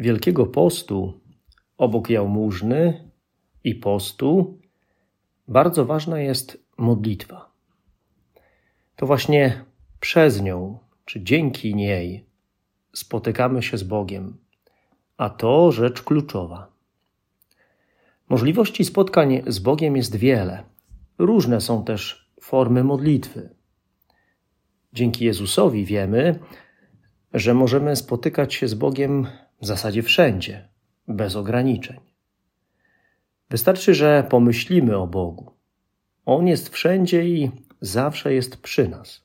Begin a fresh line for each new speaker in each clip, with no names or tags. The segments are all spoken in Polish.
Wielkiego Postu, obok jałmużny i postu, bardzo ważna jest modlitwa. To właśnie przez nią, czy dzięki niej, spotykamy się z Bogiem, a to rzecz kluczowa. Możliwości spotkań z Bogiem jest wiele. Różne są też formy modlitwy. Dzięki Jezusowi wiemy, że możemy spotykać się z Bogiem w zasadzie wszędzie, bez ograniczeń. Wystarczy, że pomyślimy o Bogu. On jest wszędzie i zawsze jest przy nas.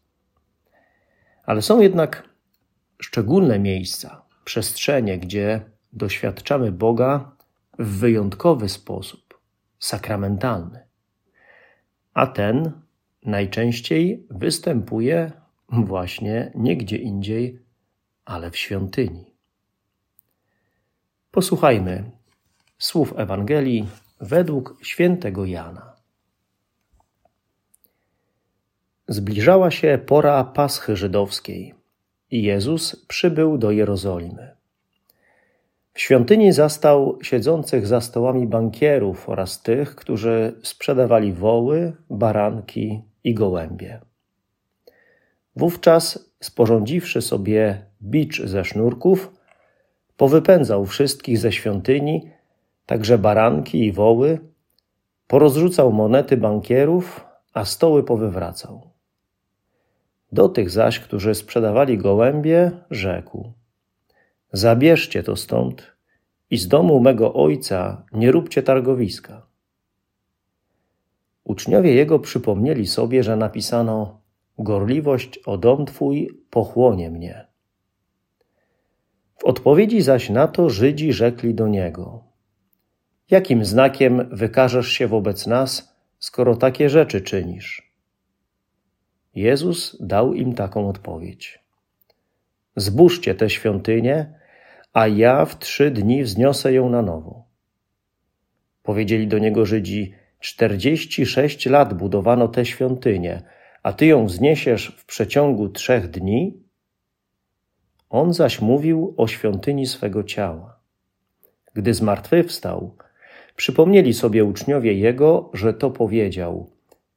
Ale są jednak szczególne miejsca, przestrzenie, gdzie doświadczamy Boga w wyjątkowy sposób, sakramentalny. A ten najczęściej występuje właśnie nie gdzie indziej, ale w świątyni. Posłuchajmy słów Ewangelii według świętego Jana. Zbliżała się pora Paschy Żydowskiej i Jezus przybył do Jerozolimy. W świątyni zastał siedzących za stołami bankierów oraz tych, którzy sprzedawali woły, baranki i gołębie. Wówczas, sporządziwszy sobie bicz ze sznurków, powypędzał wszystkich ze świątyni, także baranki i woły, porozrzucał monety bankierów, a stoły powywracał. Do tych zaś, którzy sprzedawali gołębie, rzekł: Zabierzcie to stąd i z domu mego ojca nie róbcie targowiska. Uczniowie jego przypomnieli sobie, że napisano: Gorliwość o dom twój pochłonie mnie. W odpowiedzi zaś na to Żydzi rzekli do niego: Jakim znakiem wykażesz się wobec nas, skoro takie rzeczy czynisz? Jezus dał im taką odpowiedź: Zbóżcie tę świątynię, a ja w trzy dni wzniosę ją na nowo. Powiedzieli do niego Żydzi: Czterdzieści sześć lat budowano tę świątynię, a ty ją wzniesiesz w przeciągu trzech dni? On zaś mówił o świątyni swego ciała. Gdy zmartwychwstał, przypomnieli sobie uczniowie jego, że to powiedział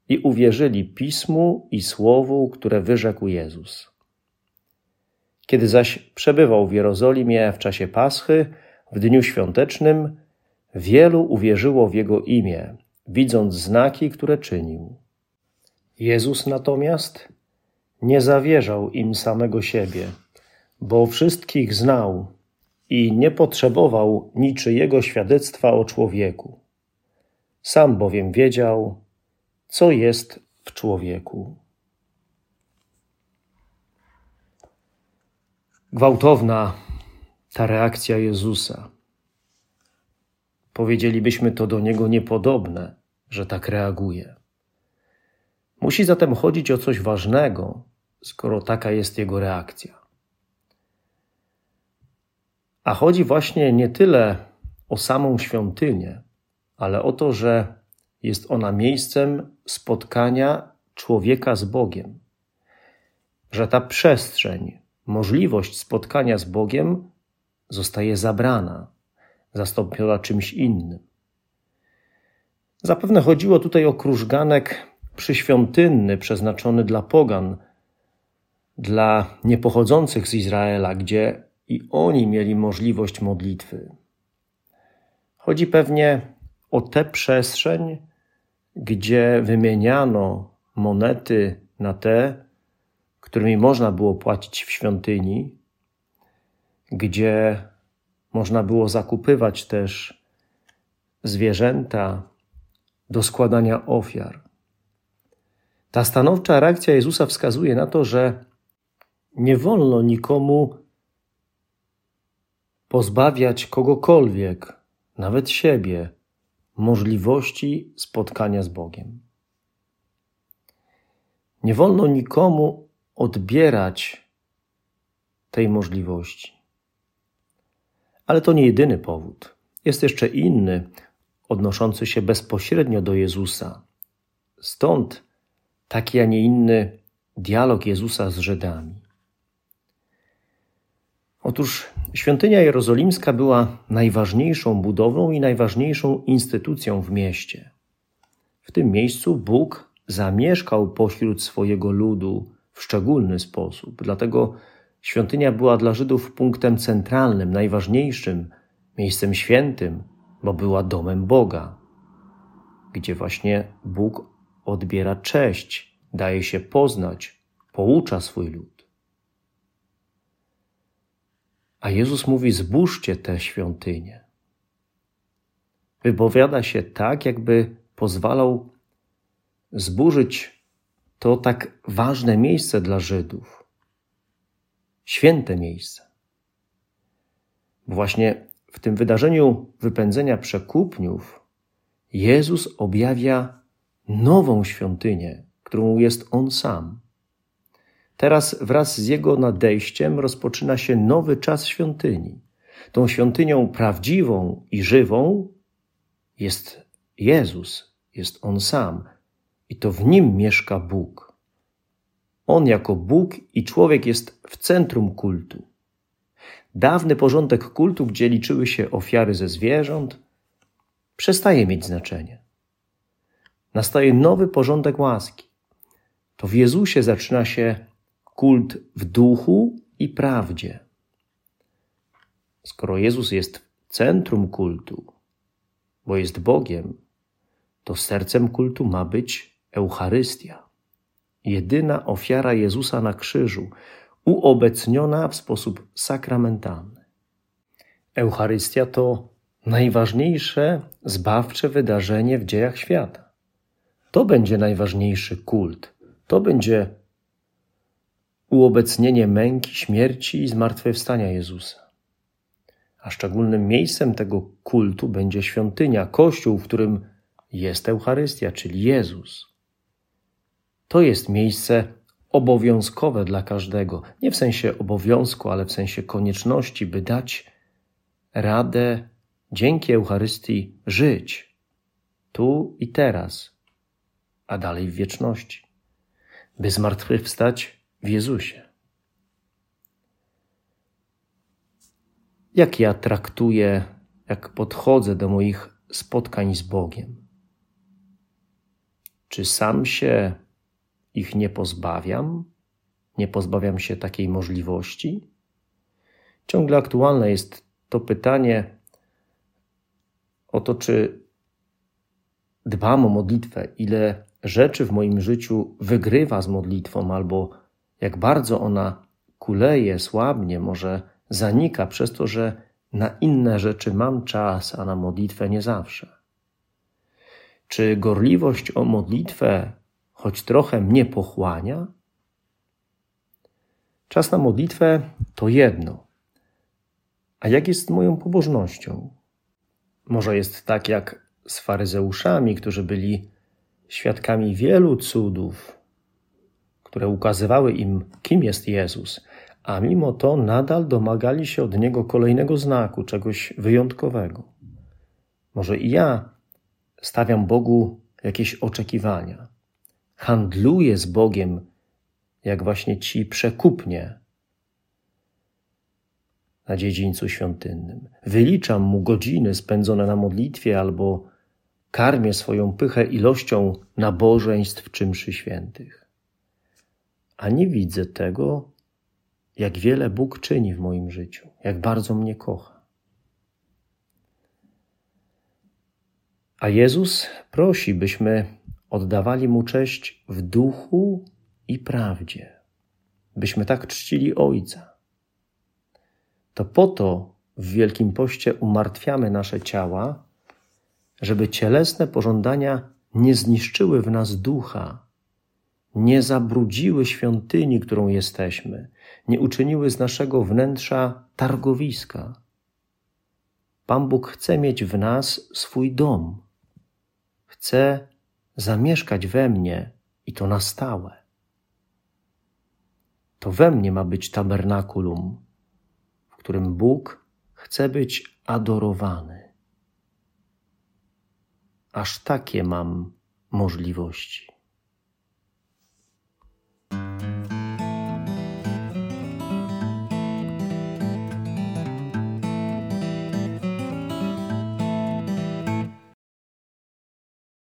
i uwierzyli pismu i słowu, które wyrzekł Jezus. Kiedy zaś przebywał w Jerozolimie w czasie Paschy, w dniu świątecznym, wielu uwierzyło w jego imię, widząc znaki, które czynił. Jezus natomiast nie zawierzał im samego siebie, bo wszystkich znał i nie potrzebował niczyjego świadectwa o człowieku. Sam bowiem wiedział, co jest w człowieku. Gwałtowna ta reakcja Jezusa. Powiedzielibyśmy to do niego niepodobne, że tak reaguje. Musi zatem chodzić o coś ważnego, skoro taka jest jego reakcja. A chodzi właśnie nie tyle o samą świątynię, ale o to, że jest ona miejscem spotkania człowieka z Bogiem. Że ta przestrzeń, możliwość spotkania z Bogiem zostaje zabrana, zastąpiona czymś innym. Zapewne chodziło tutaj o krużganek przyświątynny, przeznaczony dla pogan, dla niepochodzących z Izraela, gdzie i oni mieli możliwość modlitwy. Chodzi pewnie o tę przestrzeń, gdzie wymieniano monety na te, którymi można było płacić w świątyni, gdzie można było zakupywać też zwierzęta do składania ofiar. Ta stanowcza reakcja Jezusa wskazuje na to, że nie wolno nikomu pozbawiać kogokolwiek, nawet siebie, możliwości spotkania z Bogiem. Nie wolno nikomu odbierać tej możliwości. Ale to nie jedyny powód. Jest jeszcze inny, odnoszący się bezpośrednio do Jezusa. Stąd taki, a nie inny dialog Jezusa z Żydami. Otóż świątynia jerozolimska była najważniejszą budowlą i najważniejszą instytucją w mieście. W tym miejscu Bóg zamieszkał pośród swojego ludu w szczególny sposób. Dlatego świątynia była dla Żydów punktem centralnym, najważniejszym, miejscem świętym, bo była domem Boga, gdzie właśnie Bóg odbiera cześć, daje się poznać, poucza swój lud. A Jezus mówi: zbóżcie te świątynie. Wypowiada się tak, jakby pozwalał zburzyć to tak ważne miejsce dla Żydów. Święte miejsce. Bo właśnie w tym wydarzeniu wypędzenia przekupniów Jezus objawia nową świątynię, którą jest On sam. Teraz wraz z Jego nadejściem rozpoczyna się nowy czas świątyni. Tą świątynią prawdziwą i żywą jest Jezus, jest On sam i to w Nim mieszka Bóg. On jako Bóg i człowiek jest w centrum kultu. Dawny porządek kultu, gdzie liczyły się ofiary ze zwierząt, przestaje mieć znaczenie. Nastaje nowy porządek łaski. To w Jezusie zaczyna się kult w duchu i prawdzie. Skoro Jezus jest centrum kultu, bo jest Bogiem, to sercem kultu ma być Eucharystia. Jedyna ofiara Jezusa na krzyżu, uobecniona w sposób sakramentalny. Eucharystia to najważniejsze zbawcze wydarzenie w dziejach świata. To będzie najważniejszy kult. To będzie uobecnienie męki, śmierci i zmartwychwstania Jezusa. A szczególnym miejscem tego kultu będzie świątynia, kościół, w którym jest Eucharystia, czyli Jezus. To jest miejsce obowiązkowe dla każdego. Nie w sensie obowiązku, ale w sensie konieczności, by dać radę dzięki Eucharystii żyć tu i teraz, a dalej w wieczności, by zmartwychwstać w Jezusie. Jak ja traktuję, jak podchodzę do moich spotkań z Bogiem? Czy sam się ich nie pozbawiam? Nie pozbawiam się takiej możliwości? Ciągle aktualne jest to pytanie o to, czy dbam o modlitwę, ile rzeczy w moim życiu wygrywa z modlitwą, albo jak bardzo ona kuleje, słabnie, może zanika przez to, że na inne rzeczy mam czas, a na modlitwę nie zawsze. Czy gorliwość o modlitwę choć trochę mnie pochłania? Czas na modlitwę to jedno. A jak jest moją pobożnością? Może jest tak jak z faryzeuszami, którzy byli świadkami wielu cudów, które ukazywały im, kim jest Jezus, a mimo to nadal domagali się od niego kolejnego znaku, czegoś wyjątkowego. Może i ja stawiam Bogu jakieś oczekiwania. Handluję z Bogiem, jak właśnie ci przekupnie na dziedzińcu świątynnym. Wyliczam mu godziny spędzone na modlitwie albo karmię swoją pychę ilością nabożeństw czy mszy świętych. A nie widzę tego, jak wiele Bóg czyni w moim życiu, jak bardzo mnie kocha. A Jezus prosi, byśmy oddawali Mu cześć w duchu i prawdzie, byśmy tak czcili Ojca. To po to w Wielkim Poście umartwiamy nasze ciała, żeby cielesne pożądania nie zniszczyły w nas ducha, nie zabrudziły świątyni, którą jesteśmy, nie uczyniły z naszego wnętrza targowiska, Pan Bóg chce mieć w nas swój dom. Chce zamieszkać we mnie i to na stałe. To we mnie ma być tabernakulum, w którym Bóg chce być adorowany. Aż takie mam możliwości.